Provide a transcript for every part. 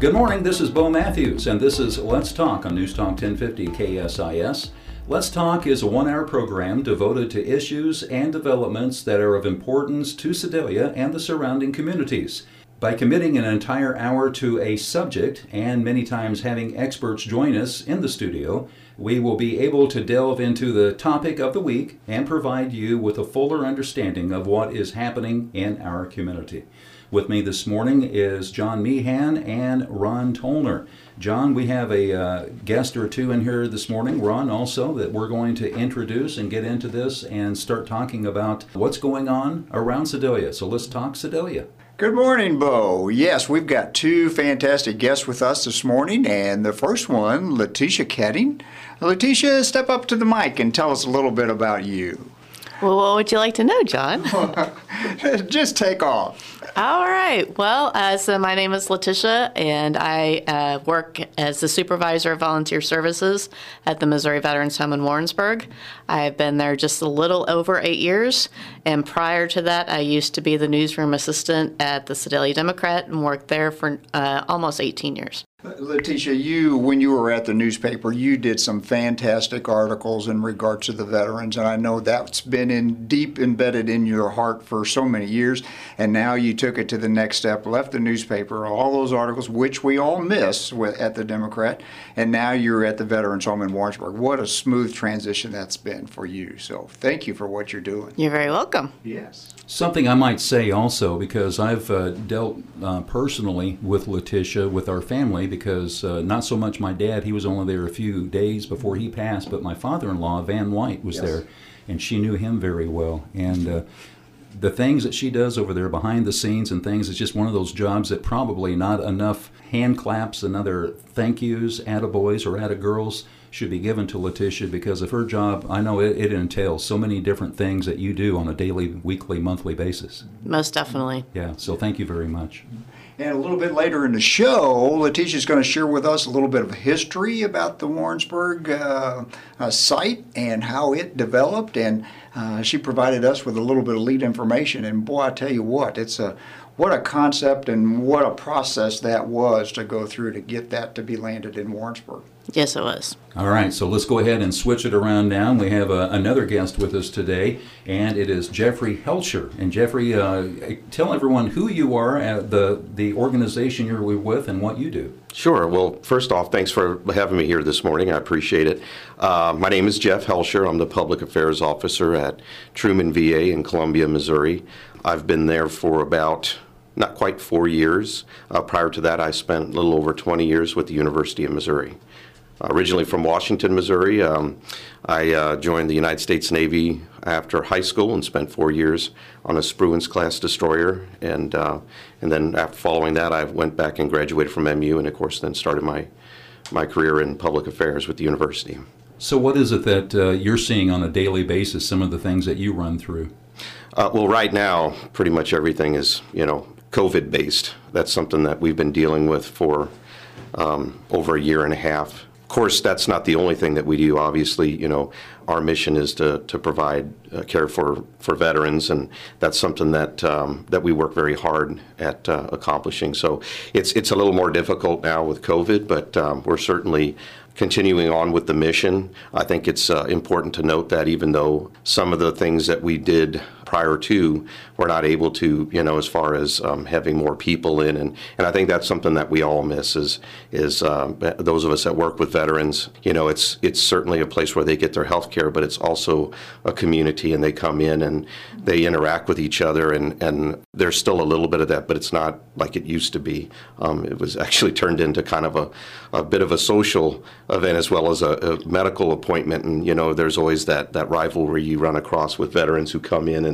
Good morning, this is Bo Matthews, and this is Let's Talk on News Talk 1050 KSIS. Let's Talk is a one hour program devoted to issues and developments that are of importance to Sedalia and the surrounding communities. By committing an entire hour to a subject and many times having experts join us in the studio, we will be able to delve into the topic of the week and provide you with a fuller understanding of what is happening in our community. With me this morning is John Meehan and Ron Tolner. John, we have a uh, guest or two in here this morning, Ron also, that we're going to introduce and get into this and start talking about what's going on around Sedalia. So let's talk Sedalia. Good morning, Bo. Yes, we've got two fantastic guests with us this morning, and the first one, Lathisha Koetting. Lathisha, step up to the mic and tell us a little bit about you. Well, what would you like to know, John? Just take off. All right. Well, uh, so my name is Lathisha, and I uh, work as the supervisor of volunteer services at the Missouri Veterans Home in Warrensburg. I've been there just a little over eight years, and prior to that, I used to be the newsroom assistant at the Sedalia Democrat and worked there for uh, almost 18 years. Lathisha, you, when you were at the newspaper, you did some fantastic articles in regards to the veterans, and I know that's been in deep embedded in your heart for so many years. And now you took it to the next step, left the newspaper, all those articles, which we all miss at the Democrat, and now you're at the Veterans Home in Warrensburg. What a smooth transition that's been for you. So thank you for what you're doing. You're very welcome. Yes. Something I might say also, because I've uh, dealt uh, personally with Lathisha, with our family, because uh, not so much my dad, he was only there a few days before he passed, but my father in law, Van White, was yes. there, and she knew him very well. And uh, the things that she does over there behind the scenes and things, is just one of those jobs that probably not enough hand claps and other thank yous, attaboys or attagirls should be given to Lathisha because of her job. I know it, it, entails so many different things that you do on a daily, weekly, monthly basis. Most definitely. Yeah, so thank you very much. And a little bit later in the show, Lathisha is going to share with us a little bit of history about the Warrensburg uh, uh, site and how it developed. And uh, she provided us with a little bit of lead information. And boy, I tell you what, it's a what a concept and what a process that was to go through to get that to be landed in Warrensburg. Yes, it was. All right, so let's go ahead and switch it around now. We have uh, another guest with us today, and it is Jeffrey Hoelscher. And Jeffrey, uh, tell everyone who you are at the, the organization you're with and what you do. Sure. Well, first off, thanks for having me here this morning. I appreciate it. Uh, my name is Jeff Hoelscher. I'm the Public Affairs Officer at Truman VA in Columbia, Missouri. I've been there for about not quite four years. Uh, prior to that, I spent a little over 20 years with the University of Missouri. Originally from Washington, Missouri, um, I uh, joined the United States Navy after high school and spent four years on a Spruance class destroyer. And, uh, and then after following that, I went back and graduated from MU and, of course, then started my, my career in public affairs with the university. So, what is it that uh, you're seeing on a daily basis, some of the things that you run through? Uh, well, right now, pretty much everything is, you know, COVID based. That's something that we've been dealing with for um, over a year and a half. Course, that's not the only thing that we do. Obviously, you know, our mission is to, to provide uh, care for, for veterans, and that's something that um, that we work very hard at uh, accomplishing. So it's it's a little more difficult now with COVID, but um, we're certainly continuing on with the mission. I think it's uh, important to note that even though some of the things that we did prior to we're not able to, you know, as far as um, having more people in, and, and I think that's something that we all miss is is um, those of us that work with veterans. You know, it's it's certainly a place where they get their health care, but it's also a community, and they come in and they interact with each other, and and there's still a little bit of that, but it's not like it used to be. Um, it was actually turned into kind of a, a bit of a social event as well as a, a medical appointment, and you know, there's always that that rivalry you run across with veterans who come in and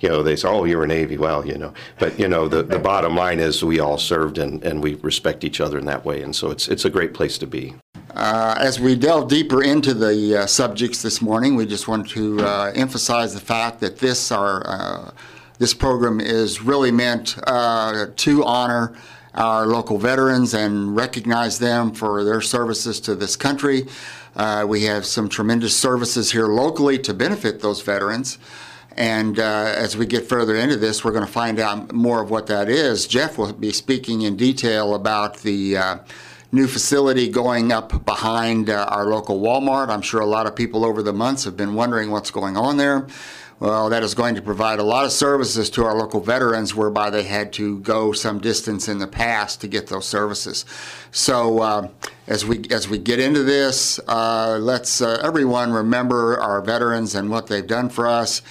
you know they say, oh, you're a Navy. Well, you know, but you know, the, the bottom line is we all served and, and we respect each other in that way, and so it's it's a great place to be. Uh, as we delve deeper into the uh, subjects this morning, we just want to uh, emphasize the fact that this our uh, this program is really meant uh, to honor our local veterans and recognize them for their services to this country. Uh, we have some tremendous services here locally to benefit those veterans. And uh, as we get further into this, we're going to find out more of what that is. Jeff will be speaking in detail about the uh, new facility going up behind uh, our local Walmart. I'm sure a lot of people over the months have been wondering what's going on there. Well, that is going to provide a lot of services to our local veterans, whereby they had to go some distance in the past to get those services. So, uh, as we as we get into this, uh, let's uh, everyone remember our veterans and what they've done for us,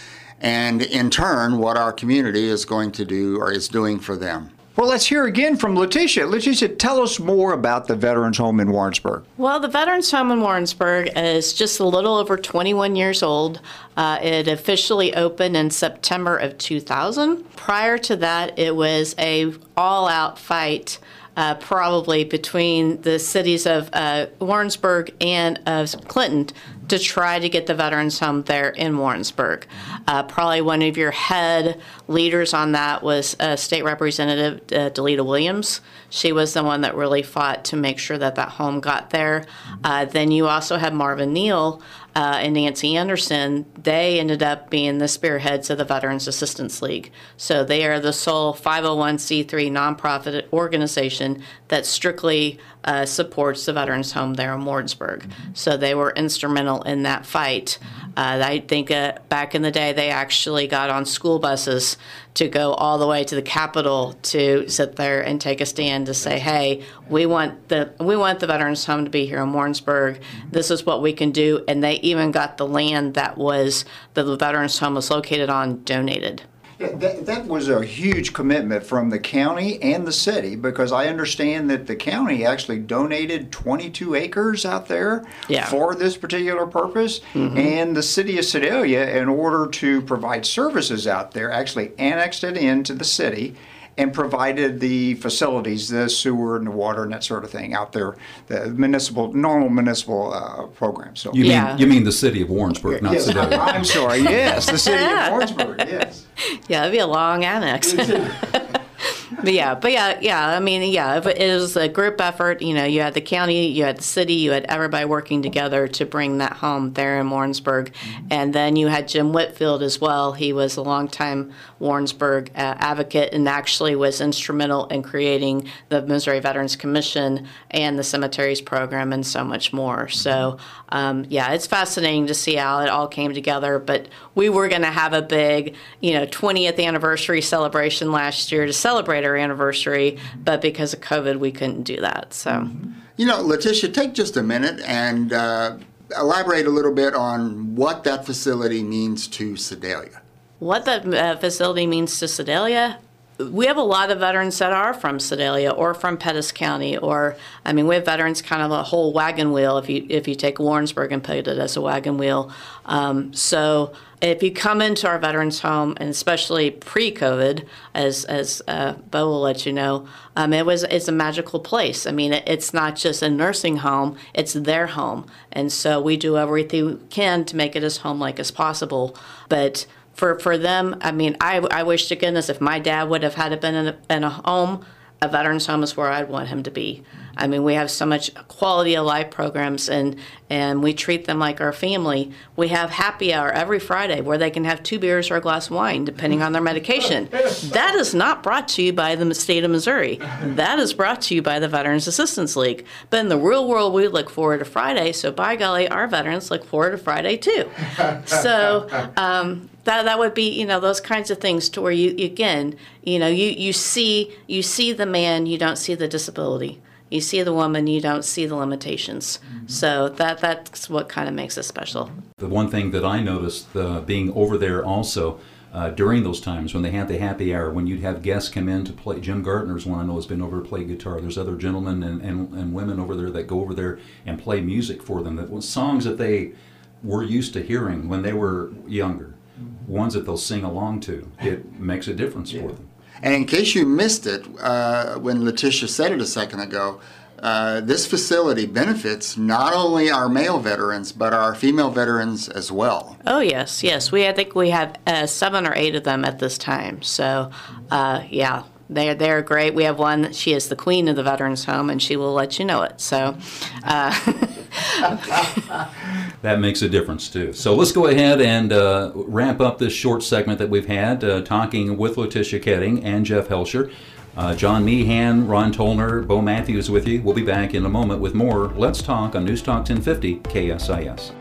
and in turn, what our community is going to do or is doing for them. Well, let's hear again from Lathisha. Lathisha, tell us more about the Veterans Home in Warrensburg. Well, the Veterans Home in Warrensburg is just a little over 21 years old. Uh, it officially opened in September of 2000. Prior to that, it was a all-out fight. Uh, probably between the cities of uh, Warrensburg and of Clinton to try to get the veterans home there in Warrensburg. Uh, probably one of your head leaders on that was uh, State Representative uh, Delita Williams. She was the one that really fought to make sure that that home got there. Uh, then you also have Marvin Neal uh, and Nancy Anderson. They ended up being the spearheads of the Veterans Assistance League. So they are the sole 501c3 nonprofit organization that strictly uh, supports the veterans home there in Warrensburg. So they were instrumental in that fight. Uh, I think back in the day, they actually got on school buses to go all the way to the Capitol to sit there and take a stand to say, "Hey, we want the we want the veterans home to be here in Warrensburg. Mm-hmm. This is what we can do." And they even got the land that was that the veterans home was located on donated. Yeah, that, that was a huge commitment from the county and the city because I understand that the county actually donated 22 acres out there Yeah. for this particular purpose. Mm-hmm. And the city of Sedalia, in order to provide services out there, actually annexed it into the city and provided the facilities, the sewer and the water and that sort of thing out there, the municipal, normal municipal uh, programs. So You Yeah. mean you mean the city of Warrensburg, not Yes, Sedalia? I'm sorry. Yes, the city of Warrensburg. Yes. Yeah, it'd be a long annex. but yeah, but yeah, yeah. I mean, yeah, if it was a group effort. You know, you had the county, you had the city, you had everybody working together to bring that home there in Warrensburg, and then you had Jim Whitfield as well. He was a longtime Warrensburg uh, advocate and actually was instrumental in creating the Missouri Veterans Commission and the cemeteries program and so much more. So, um, yeah, it's fascinating to see how it all came together. But we were going to have a big, you know, 20th anniversary celebration last year to celebrate our anniversary, but because of COVID, we couldn't do that. So. You know, Lathisha, take just a minute and uh, elaborate a little bit on what that facility means to Sedalia. What that uh, facility means to Sedalia, we have a lot of veterans that are from Sedalia or from Pettis County, or I mean, we have veterans kind of a whole wagon wheel. If you if you take Warrensburg and put it as a wagon wheel, um, so if you come into our veterans home, and especially pre-COVID, as as uh, Bo will let you know, um, it was it's a magical place. I mean, it, it's not just a nursing home; it's their home, and so we do everything we can to make it as home-like as possible. But for for them, I mean, I, I wish to goodness if my dad would have had it been in a, in a home, a veterans home is where I'd want him to be. I mean, we have so much quality of life programs, and and we treat them like our family. We have happy hour every Friday where they can have two beers or a glass of wine, depending on their medication. That is not brought to you by the state of Missouri. That is brought to you by the Veterans Assistance League. But in the real world, we look forward to Friday. So by golly, our veterans look forward to Friday too. So um, that that would be you know those kinds of things to where you again you know you you see you see the man you don't see the disability you see the woman you don't see the limitations so that that's what kind of makes it special The one thing that I noticed uh, being over there also uh, during those times when they had the happy hour, when you'd have guests come in to play, Jim Gardner's one I know has been over to play guitar. There's other gentlemen and, and, and women over there that go over there and play music for them. That was songs that they were used to hearing when they were younger, ones that they'll sing along to. It makes a difference for them. And in case you missed it, uh, when Lathisha said it a second ago, uh, this facility benefits not only our male veterans, but our female veterans as well. oh yes yes we i think we have uh, seven or eight of them at this time so uh, yeah they're, they're great. We have one, she is the queen of the Veterans Home, and she will let you know it. So, uh, That makes a difference too. So let's go ahead and uh, wrap up this short segment that we've had uh, talking with Lathisha Koetting and Jeff Hoelscher. Uh, John Meehan, Ron Tollner, Bo Matthews with you. We'll be back in a moment with more Let's Talk on News Talk 1050 KSIS.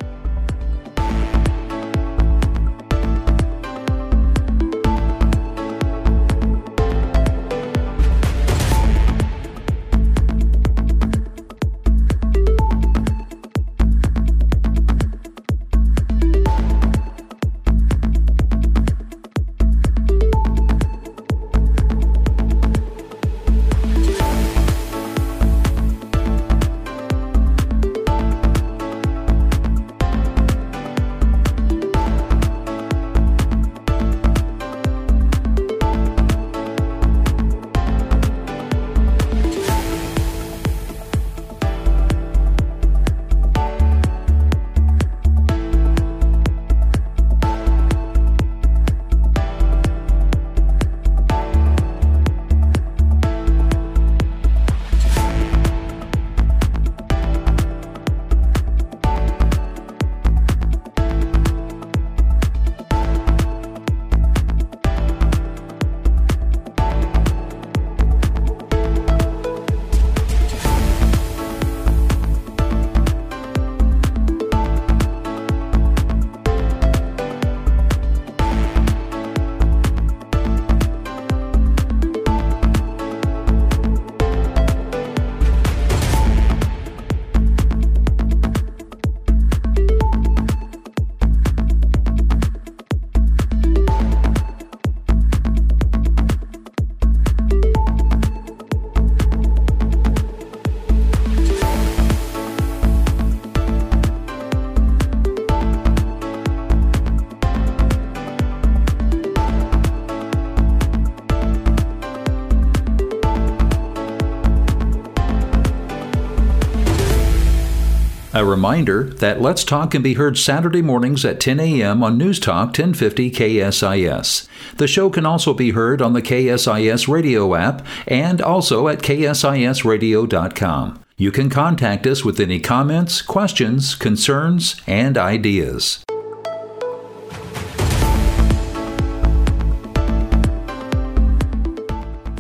A reminder that Let's Talk can be heard Saturday mornings at 10 a.m. on News Talk 1050 KSIS. The show can also be heard on the KSIS radio app and also at ksisradio.com. You can contact us with any comments, questions, concerns, and ideas.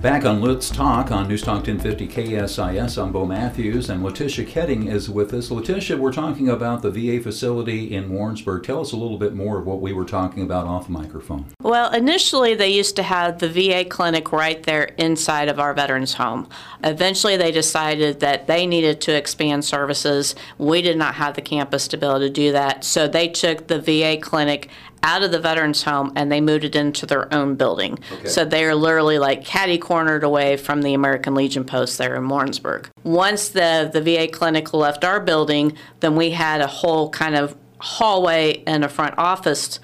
Back on Let's Talk on News Talk 1050 KSIS, I'm Bo Matthews, and Lathisha Koetting is with us. Lathisha, we're talking about the VA facility in Warrensburg. Tell us a little bit more of what we were talking about off microphone. Well, initially they used to have the VA clinic right there inside of our veterans home. Eventually they decided that they needed to expand services. We did not have the campus to be able to do that, so they took the VA clinic out of the veterans home and they moved it into their own building. Okay. So they are literally like catty cornered away from the American Legion post there in Warrensburg. Once the, the VA clinic left our building, then we had a whole kind of hallway and a front office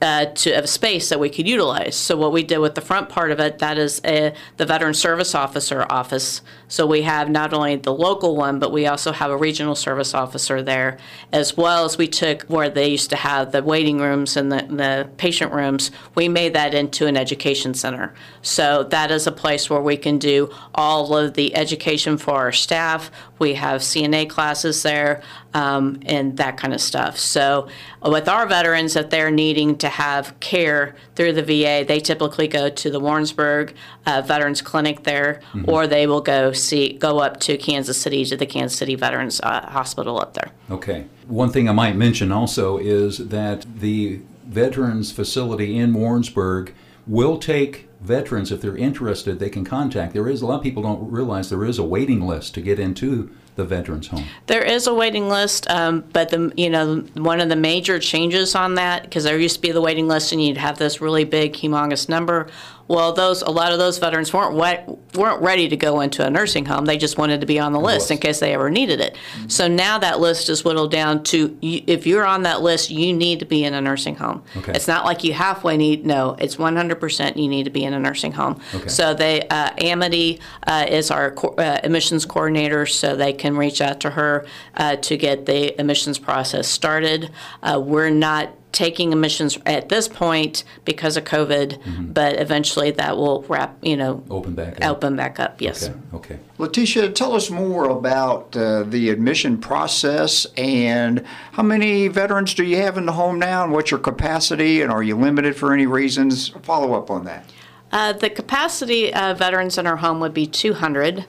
uh, to of a space that we could utilize. So what we did with the front part of it, that is a, the Veteran Service Officer office. So we have not only the local one, but we also have a regional service officer there, as well as we took where they used to have the waiting rooms and the, the patient rooms. We made that into an education center. So that is a place where we can do all of the education for our staff. We have CNA classes there um, and that kind of stuff. So, with our veterans, if they're needing to have care through the VA, they typically go to the Warrensburg uh, Veterans Clinic there, or they will go see go up to Kansas City to the Kansas City Veterans uh, Hospital up there. Okay. One thing I might mention also is that the Veterans Facility in Warrensburg will take veterans if they're interested. They can contact. There is a lot of people don't realize there is a waiting list to get into the veterans home. There is a waiting list, um, but the you know one of the major changes on that because there used to be the waiting list and you'd have this really big, humongous number. Well, those a lot of those veterans weren't wet, weren't ready to go into a nursing home. They just wanted to be on the list in case they ever needed it. So now that list is whittled down to you, if you're on that list, you need to be in a nursing home. Okay. It's not like you halfway need. No, it's 100% you need to be in a nursing home. Okay. So they uh, Amity uh, is our co- uh, admissions coordinator, so they can reach out to her uh, to get the admissions process started. Uh, we're not taking admissions at this point because of COVID, but eventually that will wrap, you know, Open back up. open back up. Yes. Okay, okay. Lathisha, tell us more about uh, the admission process and how many veterans do you have in the home now and what's your capacity and are you limited for any reasons? Follow up on that. Uh, the capacity of veterans in our home would be 200.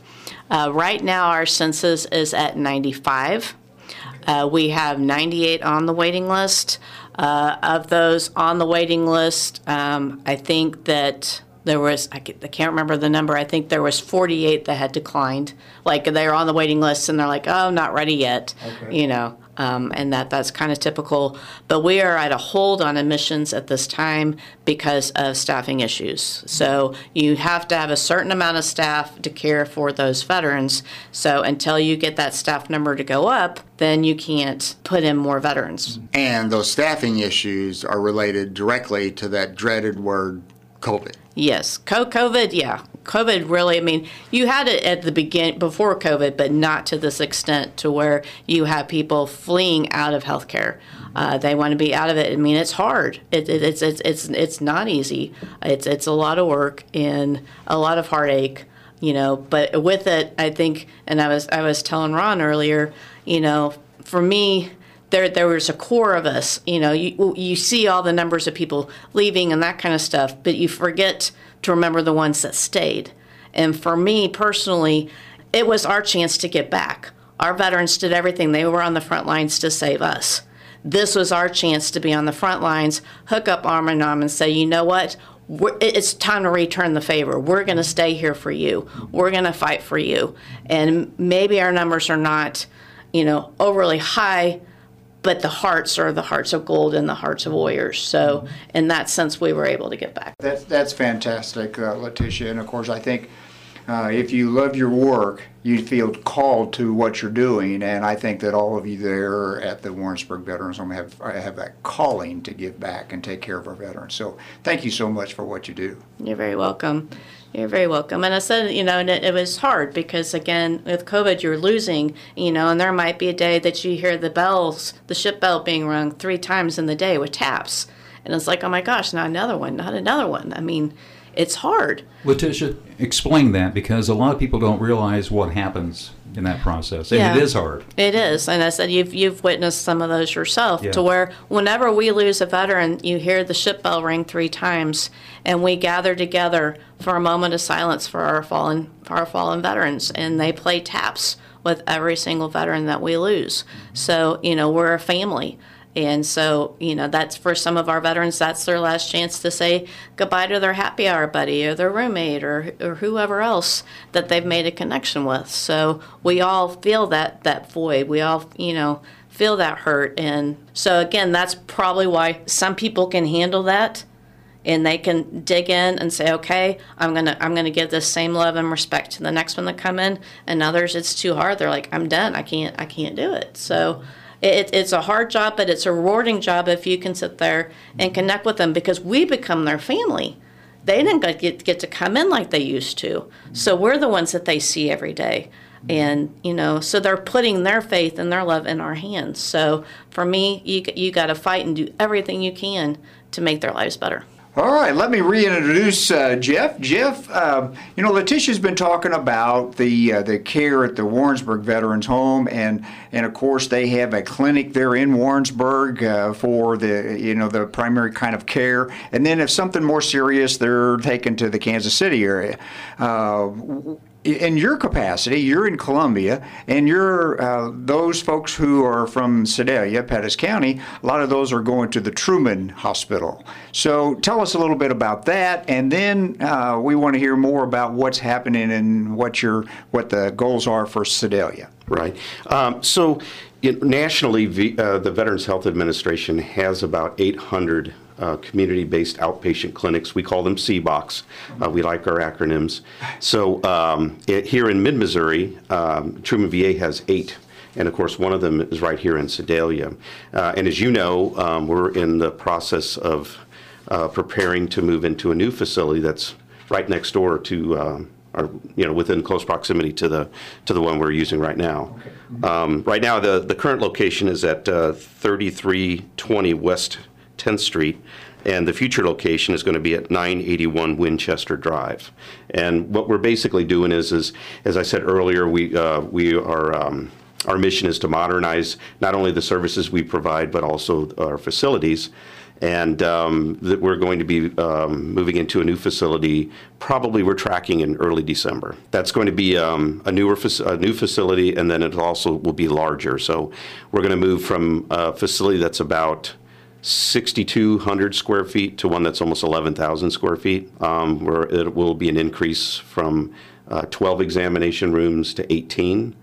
Uh, right now, our census is at 95. Uh, we have 98 on the waiting list. Uh, of those on the waiting list, um, I think that there was, I I can't remember the number, I think there was 48 that had declined. Like they were on the waiting list and they're like, oh, not ready yet, you know. Um, and that that's kind of typical. But we are at a hold on admissions at this time because of staffing issues. So you have to have a certain amount of staff to care for those veterans. So until you get that staff number to go up, then you can't put in more veterans. And those staffing issues are related directly to that dreaded word, COVID. Yes, Co- COVID, yeah. COVID really, I mean, you had it at the begin before COVID, but not to this extent to where you have people fleeing out of healthcare. Uh, they want to be out of it. I mean, it's hard. It, it, it's it's it's it's not easy. It's it's a lot of work and a lot of heartache, you know. But with it, I think, and I was I was telling Ron earlier, you know, for me, there there was a core of us. You know, you you see all the numbers of people leaving and that kind of stuff, but you forget to remember the ones that stayed. And for me personally, it was our chance to get back. Our veterans did everything. They were on the front lines to save us. This was our chance to be on the front lines, hook up arm in arm, and say, you know what? We're, it's time to return the favor. We're going to stay here for you. We're going to fight for you. And maybe our numbers are not, you know, overly high, but the hearts are the hearts of gold and the hearts of warriors. So, in that sense, we were able to get back. That's, that's fantastic, uh, Lathisha. And of course, I think uh, if you love your work, you feel called to what you're doing. And I think that all of you there at the Warrensburg Veterans Home have, have that calling to give back and take care of our veterans. So thank you so much for what you do. You're very welcome. You're very welcome. And I said, you know, and it, it was hard because, again, with COVID, you're losing, you know, and there might be a day that you hear the bells, the ship bell being rung three times in the day with taps. And it's like, oh my gosh, not another one, not another one. I mean, it's hard. Lathisha, explain that because a lot of people don't realize what happens in that process. And Yeah. it is hard. It is, and I said you've you've witnessed some of those yourself. Yeah. To where whenever we lose a veteran, you hear the ship bell ring three times, and we gather together for a moment of silence for our fallen for our fallen veterans, and they play taps with every single veteran that we lose. So you know we're a family. And so, you know, that's for some of our veterans, that's their last chance to say goodbye to their happy hour buddy or their roommate or, or whoever else that they've made a connection with. So we all feel that, that void. We all, you know, feel that hurt. And so, again, that's probably why some people can handle that and they can dig in and say, okay, I'm gonna I'm gonna give this same love and respect to the next one that come in, and others it's too hard. They're like, I'm done. I can't I can't do it. So it, it's a hard job, but it's a rewarding job if you can sit there and connect with them because we become their family. They didn't get get to come in like they used to, so we're the ones that they see every day. And you know, so they're putting their faith and their love in our hands. So for me, you you got to fight and do everything you can to make their lives better. All right, let me reintroduce uh, Jeff. Jeff, uh, you know, Lathisha's been talking about the uh, the care at the Warrensburg Veterans Home, and and of course they have a clinic there in Warrensburg uh, for the you know the primary kind of care, and then if something more serious, they're taken to the Kansas City area. In your capacity, you're in Columbia, and you're uh, those folks who are from Sedalia, Pettis County. A lot of those are going to the Truman Hospital. So tell us a little bit about that, and then uh, we want to hear more about what's happening and what your what the goals are for Sedalia. Right. Um, so nationally, uh, the Veterans Health Administration has about 800 uh, community-based outpatient clinics. We call them CBOCs. Uh, we like our acronyms. So um, it, here in mid-Missouri, um, Truman VA has eight. And of course, one of them is right here in Sedalia. Uh, and as you know, um, we're in the process of uh, preparing to move into a new facility that's right next door to um, are you know within close proximity to the to the one we're using right now. Um, right now, the the current location is at uh, 3320 West 10th Street. And the future location is going to be at 981 Winchester Drive. And what we're basically doing is, is as I said earlier, we, uh, we are, um, our mission is to modernize not only the services we provide, but also our facilities. And um, that we're going to be um, moving into a new facility. Probably we're tracking in early December. That's going to be um, a newer a new facility, and then it also will be larger. So we're going to move from a facility that's about 6,200 square feet to one that's almost 11,000 square feet, um, where it will be an increase from uh, 12 examination rooms to 18.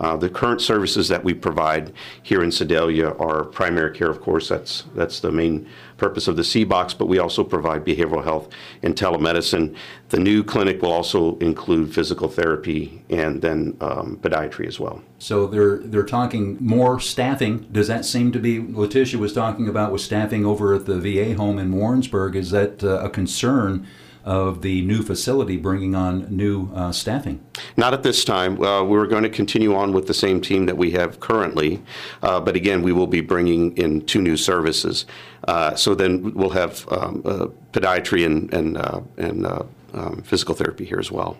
Uh, The current services that we provide here in Sedalia are primary care, of course, that's, that's the main purpose of the CBOCs, but we also provide behavioral health and telemedicine. The new clinic will also include physical therapy and then um, podiatry as well. So they're they're talking more staffing. Does that seem to be Lathisha was talking about with staffing over at the VA home in Warrensburg? Is that uh, a concern of the new facility bringing on new uh, staffing? Not at this time. Uh, We're going to continue on with the same team that we have currently, uh, but again, we will be bringing in two new services. Uh, So then we'll have um, uh, podiatry and, and, uh, and uh, um, physical therapy here as well.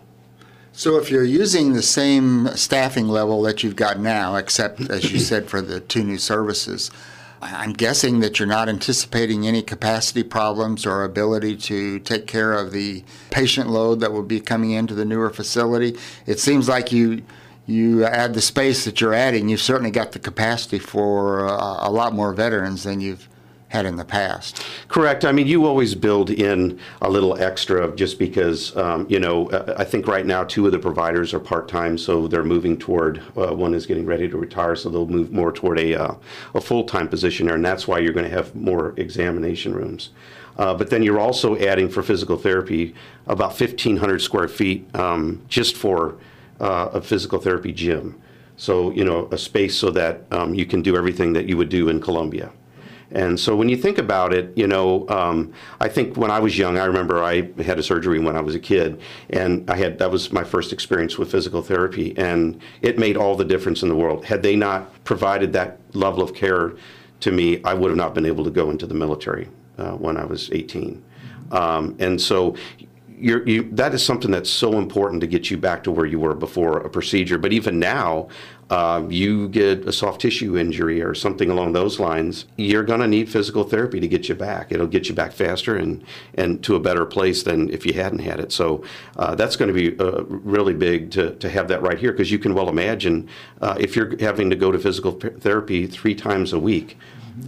So if you're using the same staffing level that you've got now, except as you said for the two new services, I'm guessing that you're not anticipating any capacity problems or ability to take care of the patient load that will be coming into the newer facility. It seems like you you add the space that you're adding, you've certainly got the capacity for uh, a lot more veterans than you've had in the past. Correct. I mean, you always build in a little extra just because, um, you know, uh, I think right now two of the providers are part-time, so they're moving toward, uh, one is getting ready to retire, so they'll move more toward a, uh, a full-time position there, and that's why you're going to have more examination rooms. Uh, but then you're also adding for physical therapy about 1,500 square feet um, just for uh, a physical therapy gym. So, you know, a space so that um, you can do everything that you would do in Columbia. And so when you think about it, you know, um, I think when I was young, I remember I had a surgery when I was a kid, and I had that was my first experience with physical therapy, and it made all the difference in the world. Had they not provided that level of care to me, I would have not been able to go into the military uh, when I was 18. Um, and so you, that is something that's so important to get you back to where you were before a procedure. But even now, uh, you get a soft tissue injury or something along those lines, you're going to need physical therapy to get you back. It'll get you back faster and, and to a better place than if you hadn't had it. So uh, that's going to be uh, really big to, to have that right here because you can well imagine uh, if you're having to go to physical therapy three times a week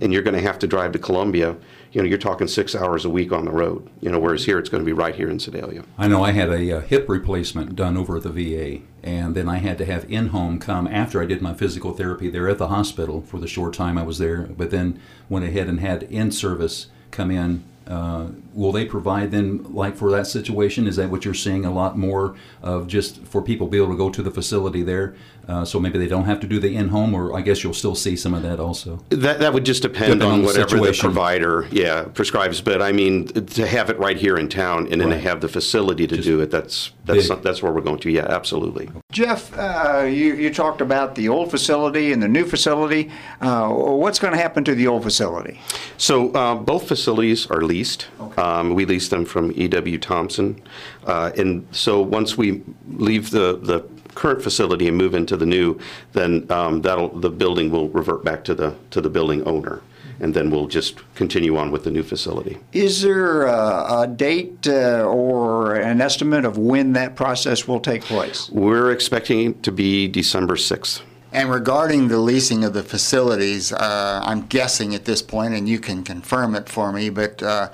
and you're going to have to drive to Columbia you know, you're talking six hours a week on the road. You know, whereas here it's going to be right here in Sedalia. I know I had a, uh hip replacement done over at the VA, and then I had to have in home come after I did my physical therapy there at the hospital for the short time I was there, but then went ahead and had in service come in. Uh, will they provide then, like for that situation? Is that what you're seeing a lot more of just for people be able to go to the facility there? Uh, so maybe they don't have to do the in home, or I guess you'll still see some of that also. That, that would just depend Depend on on the whatever the situation. provider, yeah, prescribes. But I mean, to have it right here in town and then to have the facility to do it, that's that's big. that's where we're going to. Yeah, absolutely. Jeff, uh, you, you talked about the old facility and the new facility. Uh, what's going to happen to the old facility? So uh, both facilities are leased. Um, we lease them from E.W. Thompson, uh, and so once we leave the the current facility and move into the new, then um, that'll the building will revert back to the to the building owner, and then we'll just continue on with the new facility. Is there a, a date uh, or an estimate of when that process will take place? We're expecting it to be December 6th. And regarding the leasing of the facilities, uh, I'm guessing at this point, and you can confirm it for me, but uh,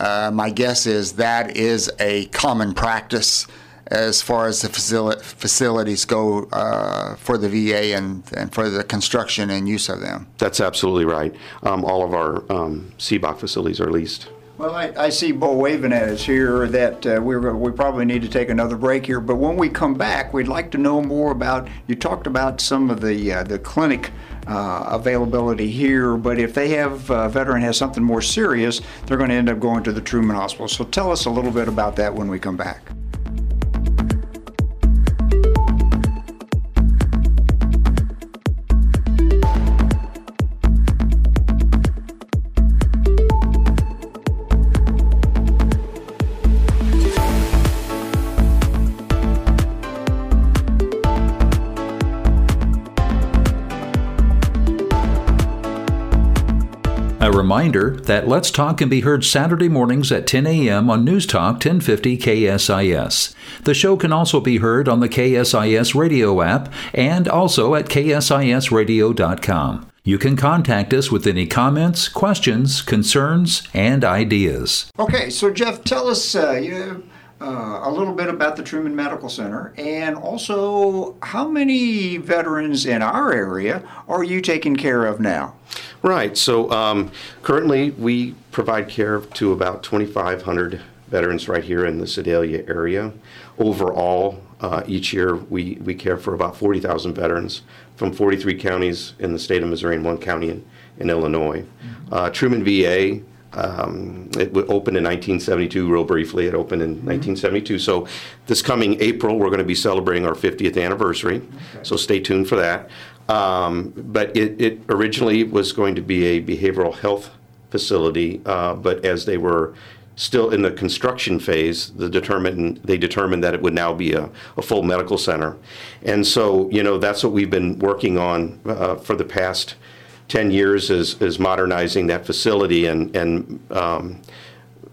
uh, my guess is that is a common practice as far as the facili- facilities go uh, for the VA and, and for the construction and use of them. That's absolutely right. Um, all of our um, CBOC facilities are leased. Well, I, I see Bo waving at us here that uh, we're, we probably need to take another break here. But when we come back, we'd like to know more about. You talked about some of the uh, the clinic uh, availability here, but if they have a veteran has something more serious, they're going to end up going to the Truman Hospital. So tell us a little bit about that when we come back. Reminder that Let's Talk can be heard Saturday mornings at 10 a.m. on News Talk 1050 KSIS. The show can also be heard on the KSIS radio app and also at ksisradio.com. You can contact us with any comments, questions, concerns, and ideas. Okay, so Jeff, tell us uh, you, uh, a little bit about the Truman Medical Center and also how many veterans in our area are you taking care of now? Right. So um, currently, we provide care to about 2,500 veterans right here in the Sedalia area. Overall, uh, each year we, we care for about 40,000 veterans from 43 counties in the state of Missouri and one county in, in Illinois. Uh, Truman VA, um, it opened in 1972, real briefly. It opened in 1972. So this coming April, we're going to be celebrating our 50th anniversary. So stay tuned for that. Um, but it, it originally was going to be a behavioral health facility, uh, but as they were still in the construction phase, the they determined that it would now be a, a full medical center. And so, you know, that's what we've been working on uh, for the past 10 years is, is modernizing that facility and, and um,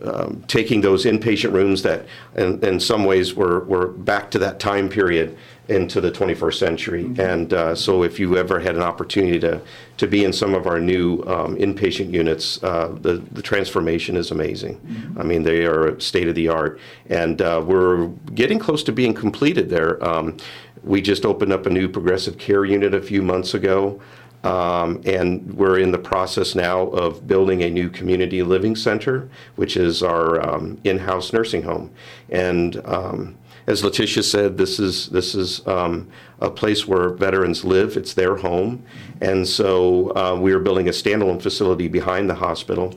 um, taking those inpatient rooms that in, in some ways were, were back to that time period into the 21st century. And uh, so if you ever had an opportunity to, to be in some of our new um, inpatient units, uh, the, the transformation is amazing. I mean, they are state of the art. And uh, we're getting close to being completed there. Um, we just opened up a new progressive care unit a few months ago. Um, and we're in the process now of building a new community living center, which is our um, in-house nursing home. And um, as Lathisha said, this is this is um, a place where veterans live. It's their home, and so uh, we are building a standalone facility behind the hospital.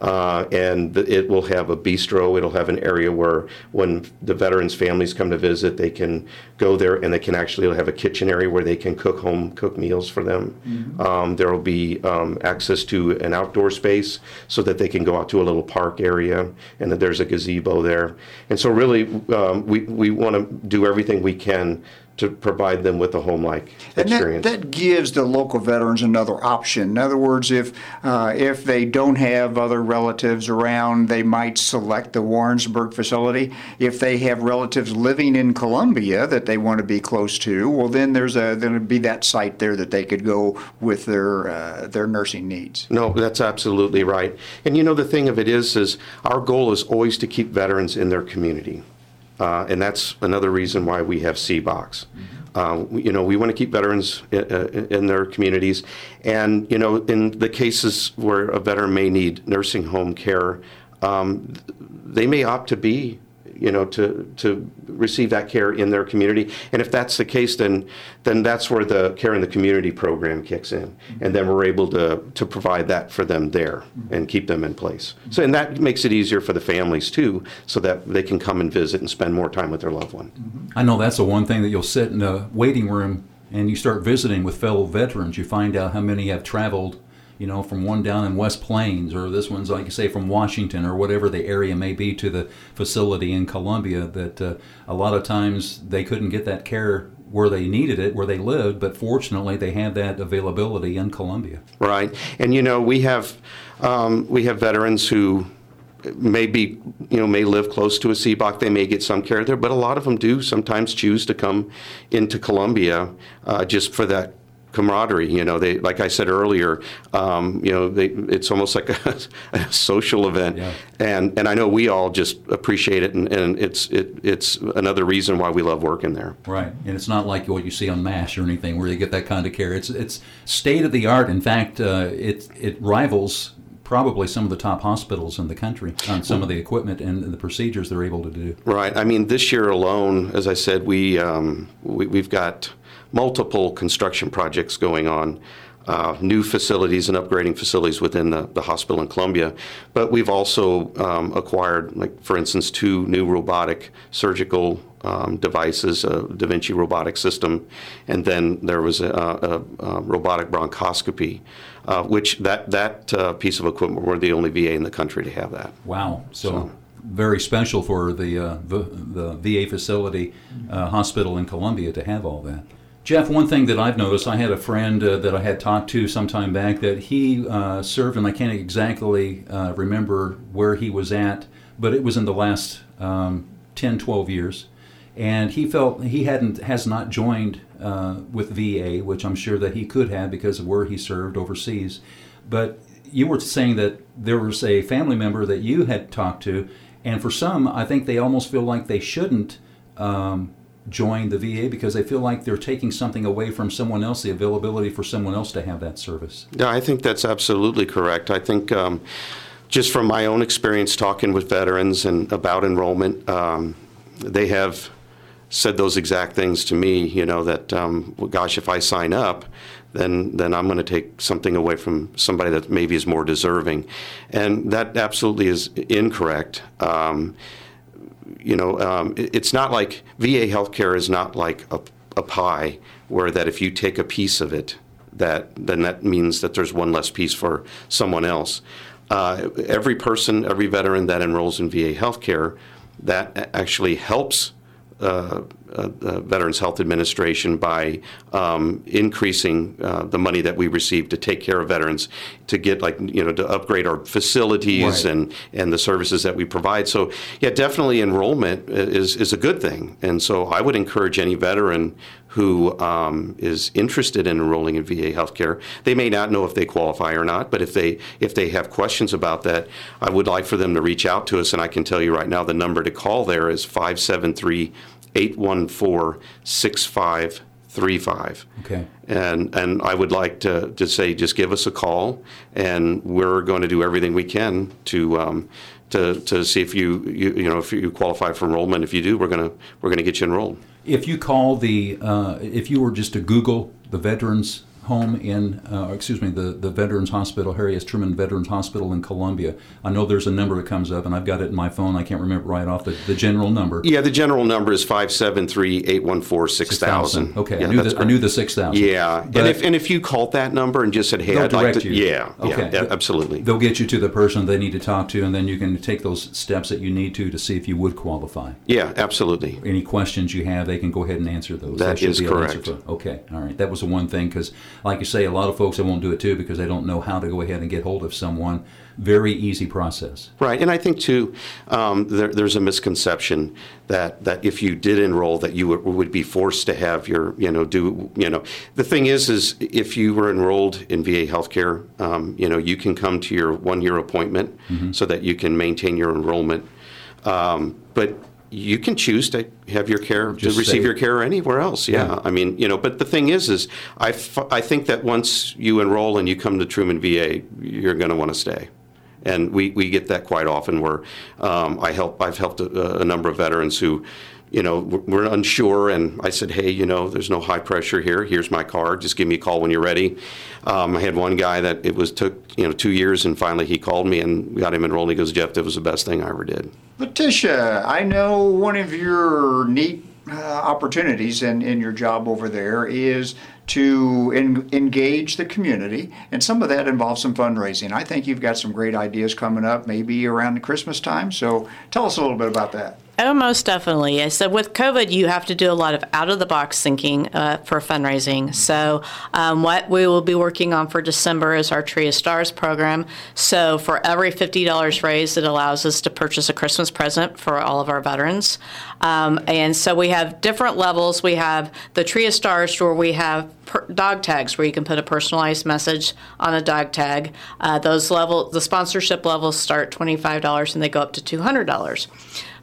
Uh, and it will have a bistro. It'll have an area where, when the veterans' families come to visit, they can go there and they can actually have a kitchen area where they can cook home cook meals for them. Um, there will be um, access to an outdoor space so that they can go out to a little park area, and that there's a gazebo there. And so, really, um, we we want to do everything we can to provide them with a home-like And that, experience. that gives the local veterans another option. In other words, if uh, if they don't have other relatives around, they might select the Warrensburg facility. If they have relatives living in Columbia that they want to be close to, well, then there's a then it'd be that site there that they could go with their uh, their nursing needs. No, that's absolutely right. And you know, the thing of it is, is our goal is always to keep veterans in their community. Uh, and that's another reason why we have CBOCs. Uh, you know, we want to keep veterans i- i- in their communities. And, you know, in the cases where a veteran may need nursing home care, um, they may opt to be you know, to, to receive that care in their community. And if that's the case, then, then that's where the Care in the Community program kicks in. And then we're able to, to provide that for them there and keep them in place. So, and that makes it easier for the families too, so that they can come and visit and spend more time with their loved one. I know that's the one thing that you'll sit in a waiting room and you start visiting with fellow veterans. You find out how many have traveled, you know, from one down in West Plains, or this one's like you say from Washington, or whatever the area may be, to the facility in Columbia. That uh, a lot of times they couldn't get that care where they needed it, where they lived, but fortunately they have that availability in Columbia. Right. And you know, we have um, we have veterans who may be, you know, may live close to a CBOC. They may get some care there, but a lot of them do sometimes choose to come into Columbia uh, just for that camaraderie. You know, they like I said earlier, um, you know, they, it's almost like a, a social event, Yeah. and and I know we all just appreciate it, and, and it's it, it's another reason why we love working there. Right, and it's not like what you see on MASH or anything where you get that kind of care. It's it's state of the art. In fact, uh, it it rivals probably some of the top hospitals in the country on some of the equipment and the procedures they're able to do. Right. I mean, this year alone, as I said, we, um, we we've got multiple construction projects going on. Uh, new facilities and upgrading facilities within the, the hospital in Columbia. But we've also um, acquired, like for instance, two new robotic surgical um, devices, a Da Vinci robotic system, and then there was a, a, a robotic bronchoscopy, uh, which that that uh, piece of equipment we're the only VA in the country to have that. Wow, so, very special for the uh, the, the VA facility uh, hospital in Columbia to have all that. Jeff, one thing that I've noticed, I had a friend uh, that I had talked to some time back that he uh, served, and I can't exactly uh, remember where he was at, but it was in the last um, 10, 12 years. And he felt he hadn't, has not joined uh, with VA, which I'm sure that he could have because of where he served overseas. But you were saying that there was a family member that you had talked to, and for some, I think they almost feel like they shouldn't um, join the VA because they feel like they're taking something away from someone else, the availability for someone else to have that service. Yeah, I think that's absolutely correct. I think um, just from my own experience talking with veterans and about enrollment, um, they have said those exact things to me. You know that, um, well, gosh, if I sign up, then then I'm going to take something away from somebody that maybe is more deserving, and that absolutely is incorrect. Um, you know, um, it, it's not like VA healthcare is not like a, a pie where that if you take a piece of it, that then that means that there's one less piece for someone else. Uh, every person, every veteran that enrolls in VA healthcare, that actually helps uh, uh, uh, Veterans Health Administration by um, increasing uh, the money that we receive to take care of veterans, to get like you know to upgrade our facilities Right. and and the services that we provide. So yeah, definitely enrollment is is a good thing, and so I would encourage any veteran who um, is interested in enrolling in VA healthcare. They may not know if they qualify or not, but if they if they have questions about that, I would like for them to reach out to us. And I can tell you right now, the number to call there is 573 814 6535. Okay. And, and I would like to, to say, just give us a call, and we're going to do everything we can to, um, to, to see if you, you, you know, if you qualify for enrollment. If you do, we're to, we're going to get you enrolled. If you call the, uh, if you were just to Google the Veterans Home in, uh, excuse me, the, the Veterans Hospital, Harry S. Truman Veterans Hospital in Columbia, I know there's a number that comes up, and I've got it in my phone. I can't remember right off the, the general number. Yeah, the general number is 573 814 6000. Okay, Yeah, I knew the, I knew the six thousand. Yeah, and if and if you called that number and just said, "Hey, I'd like to," you. yeah, Okay. yeah, absolutely. They'll get you to the person they need to talk to, and then you can take those steps that you need to to see if you would qualify. Yeah, absolutely. Any questions you have, they can go ahead and answer those. That should is correct. okay, all right. That was the one thing because, like you say, a lot of folks they won't do it too because they don't know how to go ahead and get hold of someone. Very easy process. Right, and I think too, um, there, there's a misconception that that if you did enroll, that you would, would be forced to have your, you know, do, you know, the thing is, is if you were enrolled in VA healthcare, um, you know, you can come to your one-year appointment so that you can maintain your enrollment, um, but you can choose to have your care Just to receive your care anywhere else. Yeah. Yeah. I mean, you know, but the thing is, is I, f- I think that once you enroll and you come to Truman VA, you're going to want to stay. And we, we get that quite often where um, I help, I've helped a, a number of veterans who, you know, we're unsure. And I said, hey, you know, there's no high pressure here. Here's my card. Just give me a call when you're ready. Um, I had one guy that it was took, you know, two years and finally he called me and got him enrolled. He goes, Jeff, that was the best thing I ever did. Lathisha, I know one of your neat uh, opportunities in, in your job over there is to en- engage the community, and some of that involves some fundraising. I think you've got some great ideas coming up, maybe around the Christmas time. So tell us a little bit about that. Oh, most definitely. So with COVID, you have to do a lot of out of the box thinking uh, for fundraising. So um, what we will be working on for December is our Tree of Stars program. So for every fifty dollars raised, it allows us to purchase a Christmas present for all of our veterans. Um, and so we have different levels. We have the Tree of Stars, where we have per- dog tags, where you can put a personalized message on a dog tag. Uh, those level, the sponsorship levels start twenty five dollars and they go up to two hundred dollars.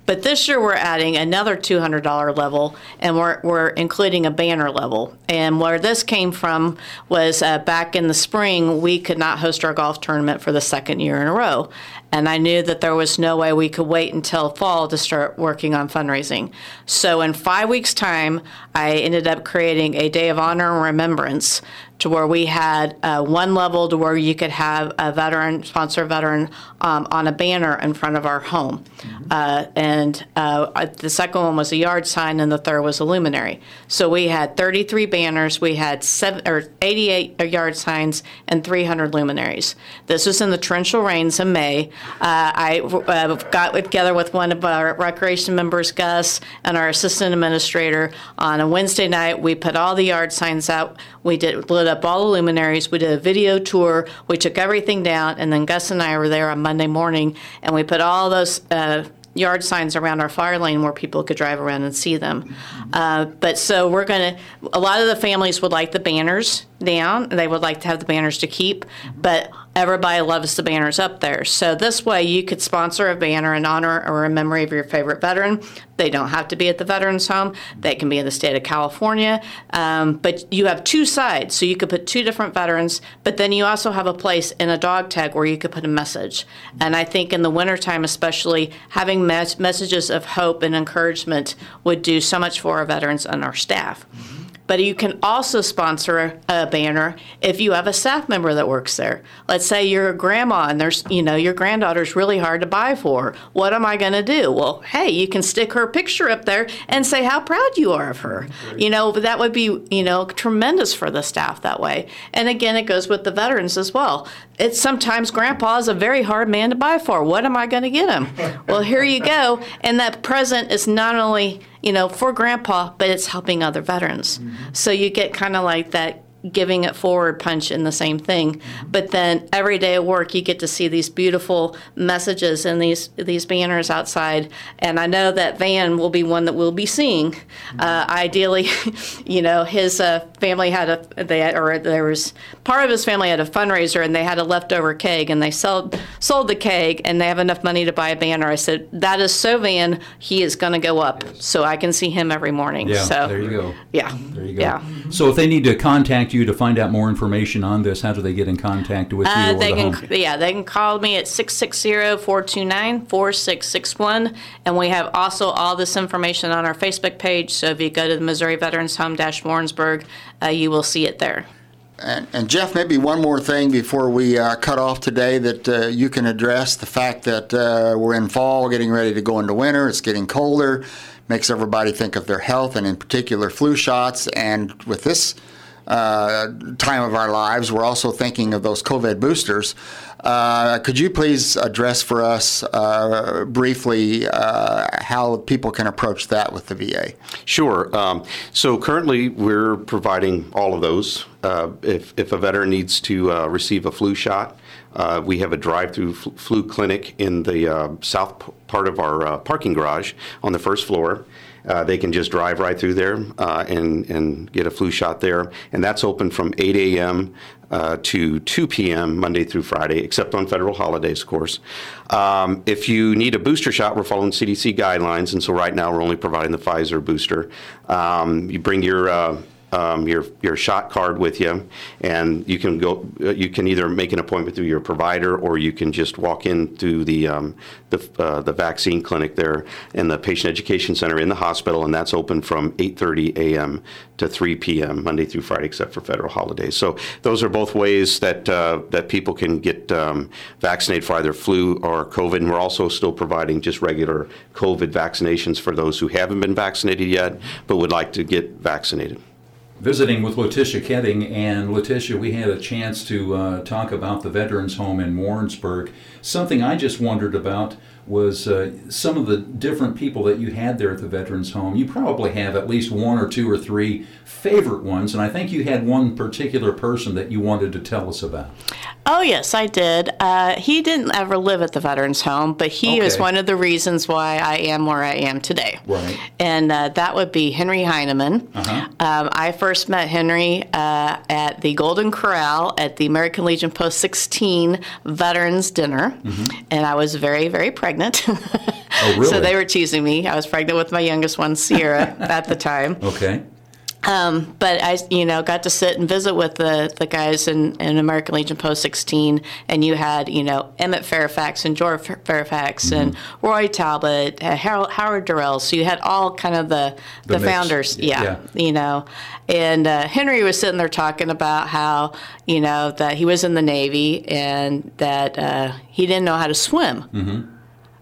But this year we're adding another $200 level and we're, we're including a banner level. And where this came from was uh, back in the spring, we could not host our golf tournament for the second year in a row. And I knew that there was no way we could wait until fall to start working on fundraising. So in five weeks' time, I ended up creating a day of honor and remembrance to where we had uh, one level to where you could have a veteran, sponsor veteran, um, on a banner in front of our home. Uh, and uh, the second one was a yard sign, and the third was a luminary. So we had 33 banners, we had seven, or 88 yard signs, and 300 luminaries. This was in the torrential rains in May. Uh, I uh, got together with one of our recreation members, Gus, and our assistant administrator on a Wednesday night. We put all the yard signs out. We did lit up all the luminaries. We did a video tour. We took everything down, and then Gus and I were there on Monday morning, and we put all those. Uh, yard signs around our fire lane where people could drive around and see them. Uh, but so we're going to, a lot of the families would like the banners down. They would like to have the banners to keep, but everybody loves the banners up there. So this way you could sponsor a banner in honor or in memory of your favorite veteran. They don't have to be at the Veterans Home. They can be in the state of California. Um, but you have two sides, so you could put two different veterans, but then you also have a place in a dog tag where you could put a message. And I think in the wintertime, especially, having mes- messages of hope and encouragement would do so much for our veterans and our staff. But you can also sponsor a banner if you have a staff member that works there. Let's say you're a grandma and there's, you know, your granddaughter's really hard to buy for. What am I going to do? Well, hey, you can stick her picture up there and say how proud you are of her. You know, that would be, you know, tremendous for the staff that way. And again, it goes with the veterans as well. It's sometimes grandpa is a very hard man to buy for. What am I going to get him? well, here you go. And that present is not only you know, for grandpa, but it's helping other veterans. Mm-hmm. So you get kind of like that giving it forward punch in the same thing. But then every day at work, you get to see these beautiful messages and these these banners outside. And I know that Van will be one that we'll be seeing. Uh, ideally, you know, his uh, family had a they or there was part of his family had a fundraiser and they had a leftover keg and they sold sold the keg and they have enough money to buy a banner. I said that is so Van. He is going to go up, so I can see him every morning. Yeah, so there you go. Yeah, there you go. Yeah. So if they need to contact you to find out more information on this, how do they get in contact with you Uh, they the can, home? yeah, they can call me at 660-429-4661. And we have also all this information on our Facebook page. So if you go to the Missouri Veterans Home dash Warrensburg, uh, you will see it there. And, and Jeff, maybe one more thing before we uh, cut off today that uh, you can address the fact that uh, we're in fall, getting ready to go into winter. It's getting colder, makes everybody think of their health, and in particular, flu shots. And with this uh, time of our lives, we're also thinking of those COVID boosters. Uh, could you please address for us uh, briefly uh, how people can approach that with the VA? Sure. Um, so currently, we're providing all of those. Uh, if, if a veteran needs to uh, receive a flu shot, we have a drive-through fl- flu clinic in the south part of our parking garage on the first floor. Uh, they can just drive right through there uh, and, and get a flu shot there. And that's open from 8 a.m. Uh, to 2 p.m. Monday through Friday, except on federal holidays, of course. Um, if you need a booster shot, we're following CDC guidelines, and so right now we're only providing the Pfizer booster. Um, you bring your uh, um, your your shot card with you, and you can go. uh, You can either make an appointment through your provider, or you can just walk in through the um, the uh, the vaccine clinic there and the patient education center in the hospital, and that's open from 8:30 a.m. to 3 p.m. Monday through Friday, except for federal holidays. So those are both ways that uh, that people can get um, vaccinated for either flu or COVID. And we're also still providing just regular COVID vaccinations for those who haven't been vaccinated yet, but would like to get vaccinated. Visiting with Lathisha Koetting, and Lathisha, we had a chance to uh, talk about the Veterans Home in Warrensburg. Something I just wondered about was uh, some of the different people that you had there at the Veterans Home. You probably have at least one or two or three favorite ones, and I think you had one particular person that you wanted to tell us about. Oh, yes, I did. Uh, he didn't ever live at the Veterans Home, but he Okay. one of the reasons why I am where I am today. Right. And uh, that would be Henry Heineman. Uh-huh. Um, I first met Henry uh, at the Golden Corral at the American Legion Post 16 Veterans Dinner, and I was very, very pregnant. Mm-hmm. Oh, really? so they were teasing me. I was pregnant with my youngest one, Sierra, at the time. Okay. Um, but I, you know, got to sit and visit with the, the guys in, in American Legion Post 16, and you had, you know, Emmett Fairfax and George Fairfax and Roy Talbot, uh, Harold, Howard Durrell. So you had all kind of the, The the, founders, Yeah. yeah, you know. And uh, Henry was sitting there talking about how, you know, that he was in the Navy and that uh, he didn't know how to swim. Mm-hmm.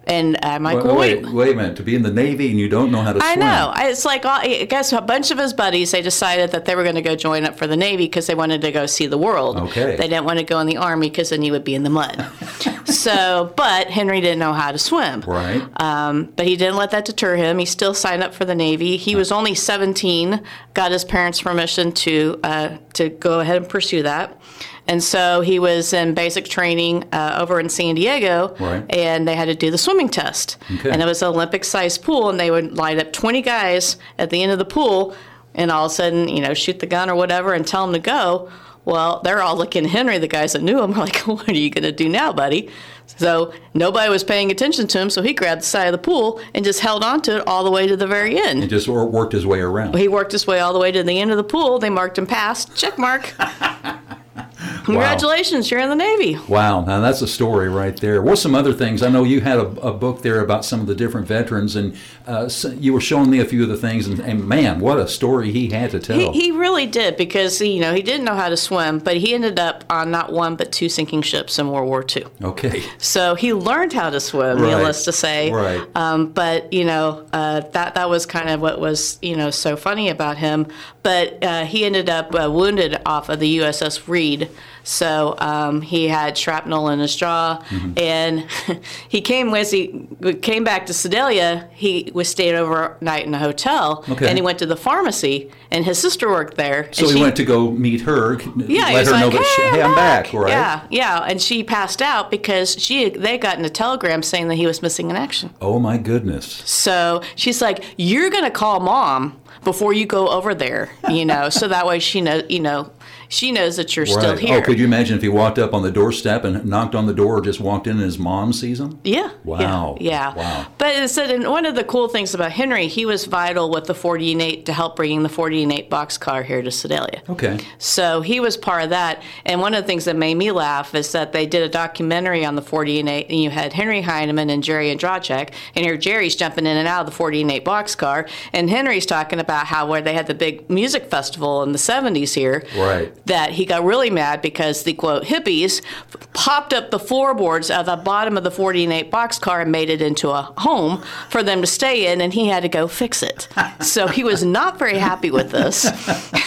And I'm like, Wait, well, wait, wait a minute. To be in the Navy and you don't know how to I swim. know. It's like all- I guess a bunch of his buddies. They decided that they were going to go join up for the Navy because they wanted to go see the world. Okay. They didn't want to go in the Army because then you would be in the mud. so, but Henry didn't know how to swim. Right. Um, but he didn't let that deter him. He still signed up for the Navy. He was only 17. Got his parents' permission to uh, to go ahead and pursue that. And so he was in basic training uh, over in San Diego, Right. and they had to do the swimming test. Okay. And it was an Olympic-sized pool, and they would line up 20 guys at the end of the pool, and all of a sudden, you know, shoot the gun or whatever, and tell them to go. Well, they're all looking at Henry, the guys that knew him, are like, "What are you going to do now, buddy?" So nobody was paying attention to him, so he grabbed the side of the pool and just held on to it all the way to the very end. And just worked his way around. He worked his way all the way to the end of the pool. They marked him past. Check mark. Congratulations, you're in the Navy. Wow, now that's a story right there. What's some other things? I know you had a, a book there about some of the different veterans, and uh, you were showing me a few of the things, and, and man, what a story he had to tell. He, he really did because you know he didn't know how to swim, but he ended up on not one but two sinking ships in World War II. okay, So he learned how to swim, Right. needless to say. Right. Um, but you know uh, that that was kind of what was you know so funny about him. But uh, he ended up uh, wounded off of the USS Reid. So um, he had shrapnel in his jaw, Mm-hmm. and he came as he came back to Sedalia. He was staying overnight in a hotel, Okay. and he went to the pharmacy, and his sister worked there. so he she- went to go meet her, yeah, he let was her know like, that she, hey, I'm back, right? Yeah, yeah, and she passed out because she they gotten a telegram saying that he was missing in action. Oh my goodness. So she's like, "You're gonna call mom before you go over there, you know, so that way she knows, you know, she knows that you're still oh, here." Oh, could you imagine if he walked up on the doorstep and knocked on the door, or just walked in and his mom sees him? Yeah. Wow. Yeah. yeah. Wow. But it said, and one of the cool things about Henry, he was vital with the 48 to help bringing the 48 boxcar here to Sedalia. Okay. So he was part of that. And one of the things that made me laugh is that they did a documentary on the 48, and you had Henry Heineman and Jerry Andrachek, and here Jerry's jumping in and out of the 48 boxcar, and Henry's talking about how where they had the big music festival in the 70s here, Right. That he got really mad because the quote hippies popped up the floorboards of the bottom of the 48 boxcar and made it into a home for them to stay in, and he had to go fix it. so he was not very happy with this.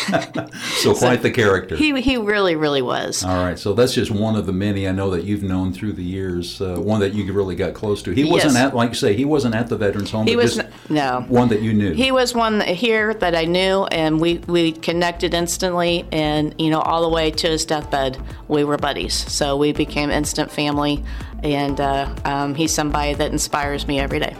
So quite the character. He, he really, really was. All right, so that's just one of the many I know that you've known through the years. Uh, one that you really got close to. He wasn't at, like you say, he wasn't at the veterans home. He was no. one that you knew. He was one here that I knew, and we, we connected instantly. And you know, all the way to his deathbed, we were buddies. So we became instant family. And uh, um, he's somebody that inspires me every day.